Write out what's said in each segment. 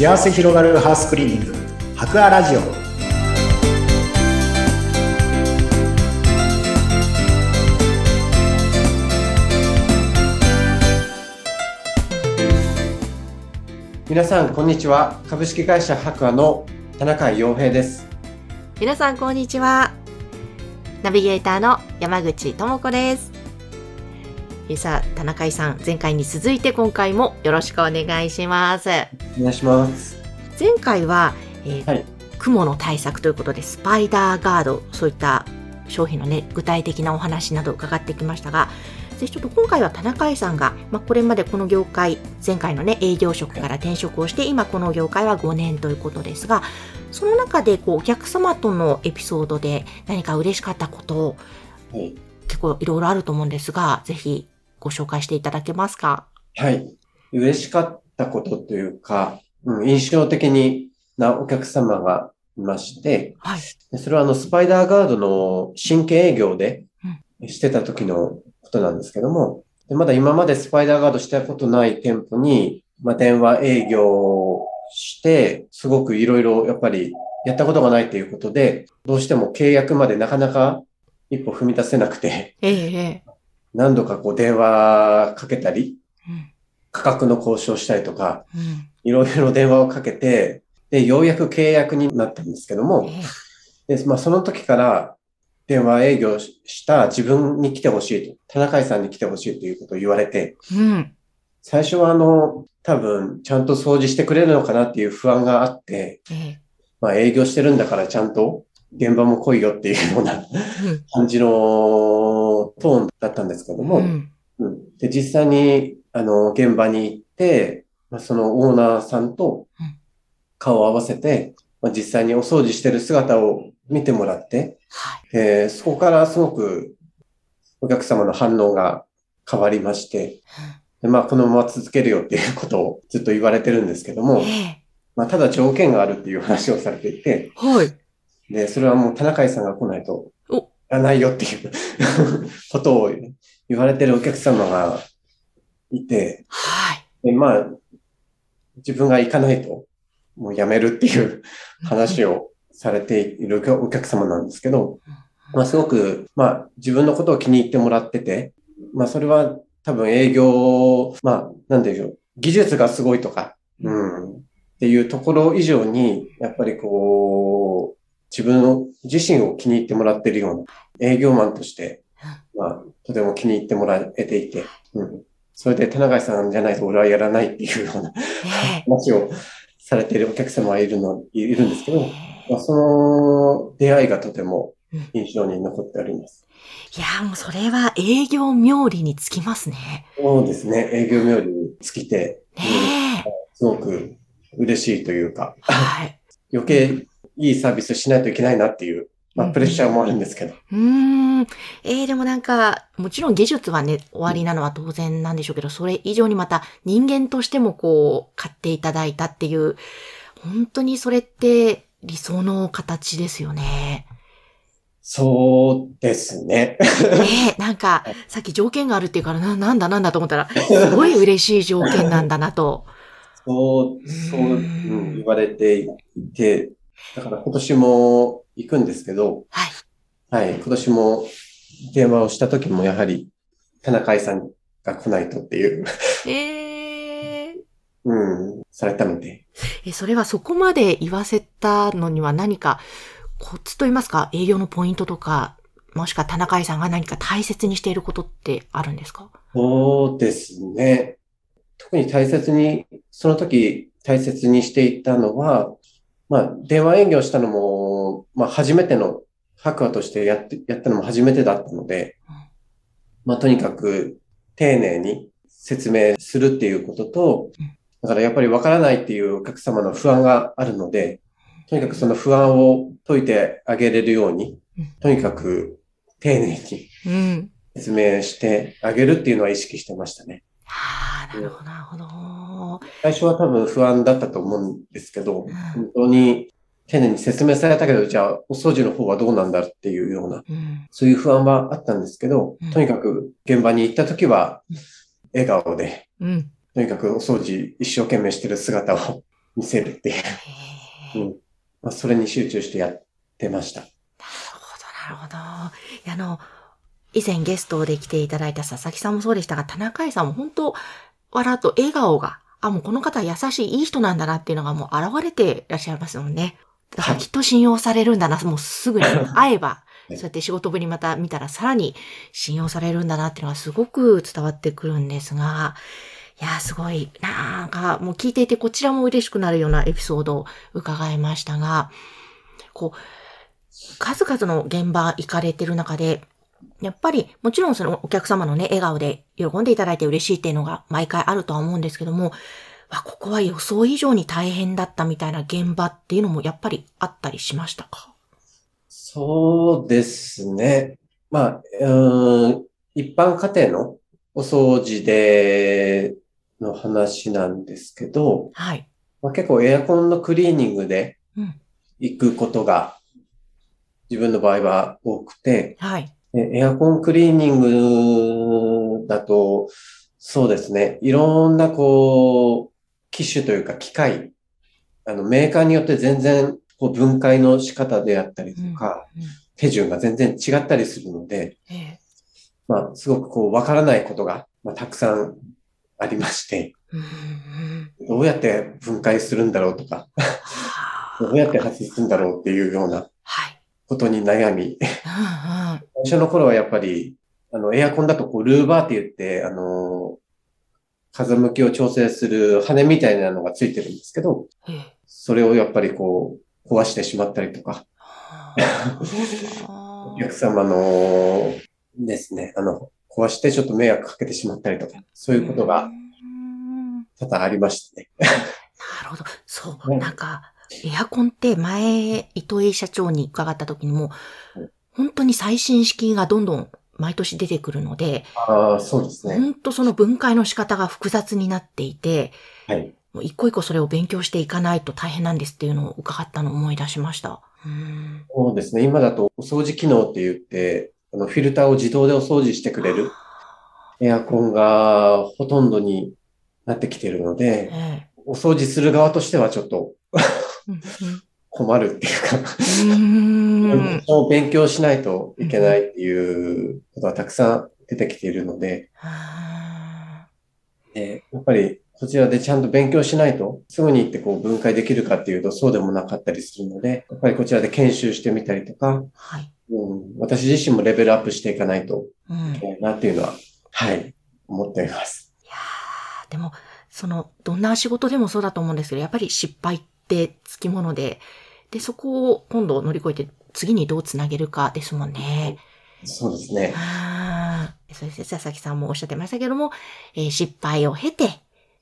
幸せ広がるハウスクリーニング。博アラジオ。皆さんこんにちは。株式会社博アの田中洋平です。皆さんこんにちは。ナビゲーターの山口智子です。さあ田中井さん前回に続いて今回もよろしくお願いします。お願いします。前回は、えーはい。雲の対策ということでスパイダーガードそういった商品のね具体的なお話など伺ってきましたがぜひちょっと今回は田中井さんが、まあ、これまでこの業界前回のね営業職から転職をして今この業界は5年ということですがその中でこうお客様とのエピソードで何か嬉しかったことをはい、結構いろいろあると思うんですがぜひご紹介していただけますか？はい、嬉しかったことというか、うん、印象的になお客様がいましてはい。でそれはあのスパイダーガードの新規営業でしてた時のことなんですけども、でまだ今までスパイダーガードしたことない店舗に、まあ、電話営業して、すごくいろいろやっぱりやったことがないということで、どうしても契約までなかなか一歩踏み出せなくて、ええええ何度かこう電話かけたり、うん。価格の交渉したりとか、うん。いろいろ電話をかけて、で、ようやく契約になったんですけども、ええ。で、まあ、その時から電話営業した自分に来てほしいと、田中井さんに来てほしいということを言われて、うん。最初はあの、多分、ちゃんと掃除してくれるのかなっていう不安があって、ええ。まあ、営業してるんだからちゃんと現場も来いよっていうようなうん。感じのトーンだったんですけども、うん。うん。で、実際に、あの、現場に行って、まあ、そのオーナーさんとうん。顔を合わせて、まあ、実際にお掃除してる姿を見てもらって、はい。えーそこからすごくお客様の反応が変わりまして、でまあ、このまま続けるよっていうことをずっと言われてるんですけども、ええ。まあ、ただ条件があるっていう話をされていて、はいで、それはもう田中井さんが来ないとお、やらないよっていう ことを言われてるお客様がいて、はい。で、まあ、自分が行かないと、もうやめるっていう話をされているお客様なんですけど、まあ、すごく、まあ、自分のことを気に入ってもらってて、まあ、それは多分営業、まあ、なんでしょう、技術がすごいとか、うん、っていうところ以上に、やっぱりこう、自分の自身を気に入ってもらってるような営業マンとして、まあ、とても気に入ってもらえていて、うん。それで田中さんじゃないと俺はやらないっていうようなええ話をされているお客様はいるの、いるんですけど、えまあ、その出会いがとてもうん印象に残っております。いやーもうそれは営業冥利につきますね。そうですね。営業冥利に尽きて、うん。すごく嬉しいというか、はい。余計いいサービスしないといけないなっていう、まあ、うんプレッシャーもあるんですけど。うーん。えー、でもなんか、もちろん技術はね、終わりなのは当然なんでしょうけど、それ以上にまた人間としてもこう、買っていただいたっていう、本当にそれって理想の形ですよね。そうですね。ねえ、なんか、さっき条件があるっていうからな、なんだなんだと思ったら、すごい嬉しい条件なんだなと。そう、そう、うん、言われていて、だから今年も行くんですけど、はい。はい、今年も電話をした時もやはり田中井さんが来ないとっていう、えー、うん、されたので、え、それはそこまで言わせたのには何かコツと言いますか、営業のポイントとか、もしくは田中井さんが何か大切にしていることってあるんですか？そうですね。特に大切に、その時大切にしていたのは、まあ、電話営業したのも、まあ、初めての、白亜としてやって、やったのも初めてだったのでうん、まあ、とにかく丁寧に説明するっていうこととうん、だからやっぱりわからないっていうお客様の不安があるので、とにかくその不安を解いてあげれるようにうん、とにかく丁寧にうん。説明してあげるっていうのは意識してましたね。はあ、なるほど、なるほど。最初は多分不安だったと思うんですけど、うん本当に丁寧に説明されたけど、じゃあお掃除の方はどうなんだっていうような、うん。そういう不安はあったんですけどうん、とにかく現場に行った時はうん、笑顔で、うん。とにかくお掃除一生懸命してる姿を 見せるっていう。うんまあ、それに集中してやってました。なるほど、なるほど。あの、以前ゲストで来ていただいた佐々木さんもそうでしたが、田中井さんも本当、笑うと笑顔が、あ、もうこの方は優しい、いい人なんだなっていうのがもう現れていらっしゃいますもんね。だからはいきっと信用されるんだな、もうすぐに。会えば、はい。そうやって仕事ぶりまた見たらさらに信用されるんだなっていうのがすごく伝わってくるんですが、いやー、すごい、なんか、もう聞いていてこちらも嬉しくなるようなエピソードを伺いましたが、こう、数々の現場行かれてる中で、やっぱり、もちろんそのお客様のね、笑顔で喜んでいただいて嬉しいっていうのが毎回あるとは思うんですけども、わ、ここは予想以上に大変だったみたいな現場っていうのもやっぱりあったりしましたか？そうですね。まあ、うーん、一般家庭のお掃除での話なんですけど、はい。まあ、結構エアコンのクリーニングでうん。行くことが自分の場合は多くて、はい。でエアコンクリーニングだと、そうですね。いろんなこう、機種というか機械、あのメーカーによって全然こう分解の仕方であったりとか、うん。手順が全然違ったりするので、ええ。まあ、すごくこう、わからないことが、まあ、たくさんありまして、うんうん。どうやって分解するんだろうとか、はどうやって外すんだろうっていうようなはい。ことに悩み、うんうん。最初の頃はやっぱり、あの、エアコンだとこう、ルーバーって言って、あの、風向きを調整する羽みたいなのがついてるんですけど、ええ。それをやっぱりこう、壊してしまったりとか、はお客様のですね、あの、壊してちょっと迷惑かけてしまったりとか、そういうことがうん多々ありましたね。なるほど。そう。ねなんか、エアコンって前、糸井社長に伺った時にもはい、本当に最新式がどんどん毎年出てくるので、ああ、そうですね。本当その分解の仕方が複雑になっていて、はい。もう一個一個それを勉強していかないと大変なんですっていうのを伺ったのを思い出しました。うんそうですね。今だとお掃除機能って言って、あの、フィルターを自動でお掃除してくれるエアコンがほとんどになってきているので、えお掃除する側としてはちょっとえ困るっていうか、う勉強しないといけないっていうことがたくさん出てきているので、あえーやっぱりこちらでちゃんと勉強しないと、すぐに行ってこう分解できるかっていうとそうでもなかったりするので、やっぱりこちらで研修してみたりとか、ーはい。うん、私自身もレベルアップしていかないとうんいけないなっていうのは、はい、思っています。いやーでも、その、どんな仕事でもそうだと思うんですけど、やっぱり失敗ってつきもので、で、そこを今度乗り越えて次にどうつなげるかですもんね。そうですね。そして佐々木さんもおっしゃってましたけども、えー失敗を経て、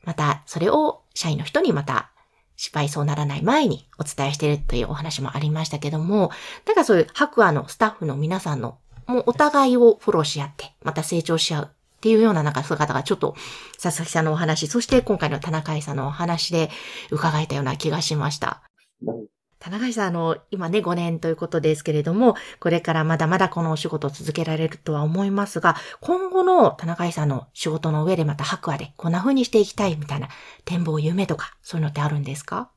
またそれを社員の人にまた失敗そうならない前にお伝えしているというお話もありましたけども、なんかそういう白亜のスタッフの皆さんの、もうお互いをフォローし合って、また成長し合うっていうようななんか姿がちょっと佐々木さんのお話、そして今回の田中井さんのお話で伺えたような気がしました。田中井さん、あの、今ね、5年ということですけれども、これからまだまだこのお仕事を続けられるとは思いますが、今後の田中井さんの仕事の上でまた白亜でこんな風にしていきたいみたいな展望、夢とか、そういうのってあるんですか？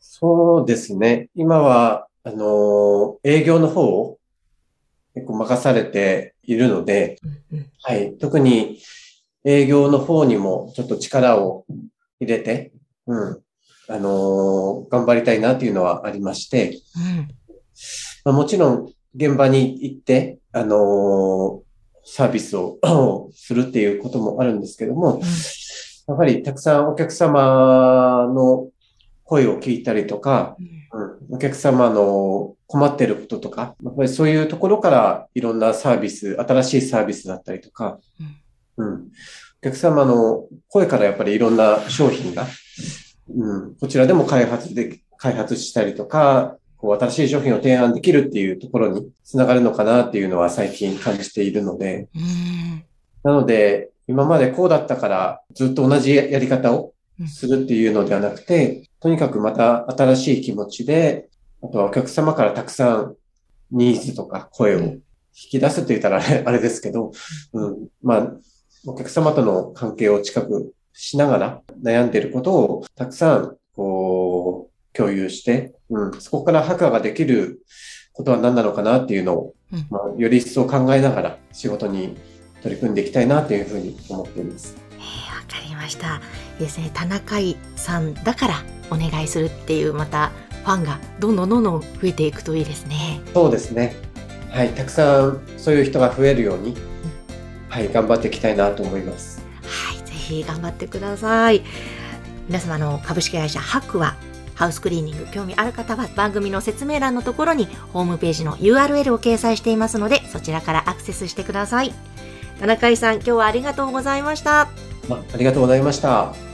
そうですね。今は、あの、営業の方を結構任されているので。はい。特に営業の方にもちょっと力を入れて、うん。あの頑張りたいなっていうのはありまして、うん。まあ、もちろん現場に行って、あのサービスを するっていうこともあるんですけども、やはりたくさんお客様の声を聞いたりとか、うん、お客様の困ってることとか、やっぱりそういうところからいろんなサービス、新しいサービスだったりとか、うん、お客様の声からやっぱりいろんな商品が、うん、こちらでも開発で、開発したりとか、こう新しい商品を提案できるっていうところにつながるのかなっていうのは最近感じているので、うん。なので、今までこうだったからずっと同じやり方をするっていうのではなくて、とにかくまた新しい気持ちで、あとはお客様からたくさんニーズとか声を引き出すと言ったら あれですけど、うん、まあ、お客様との関係を近くしながら悩んでいることをたくさんこう、共有して、うん、そこから白亜ができることは何なのかなっていうのを、うんまあ、より一層考えながら仕事に取り組んでいきたいなというふうに思っています。えーわかりました。ですね。田中井さんだからお願いするっていう、またファンがどんどんどんどん増えていくといいですね。そうですね。はい、たくさんそういう人が増えるように、はい、頑張っていきたいなと思います。はい、ぜひ頑張ってください。皆様の株式会社ハクはハウスクリーニング興味ある方は番組の説明欄のところにホームページの URL を掲載していますのでそちらからアクセスしてください。田中井さん、今日はありがとうございました。まあ、ありがとうございました。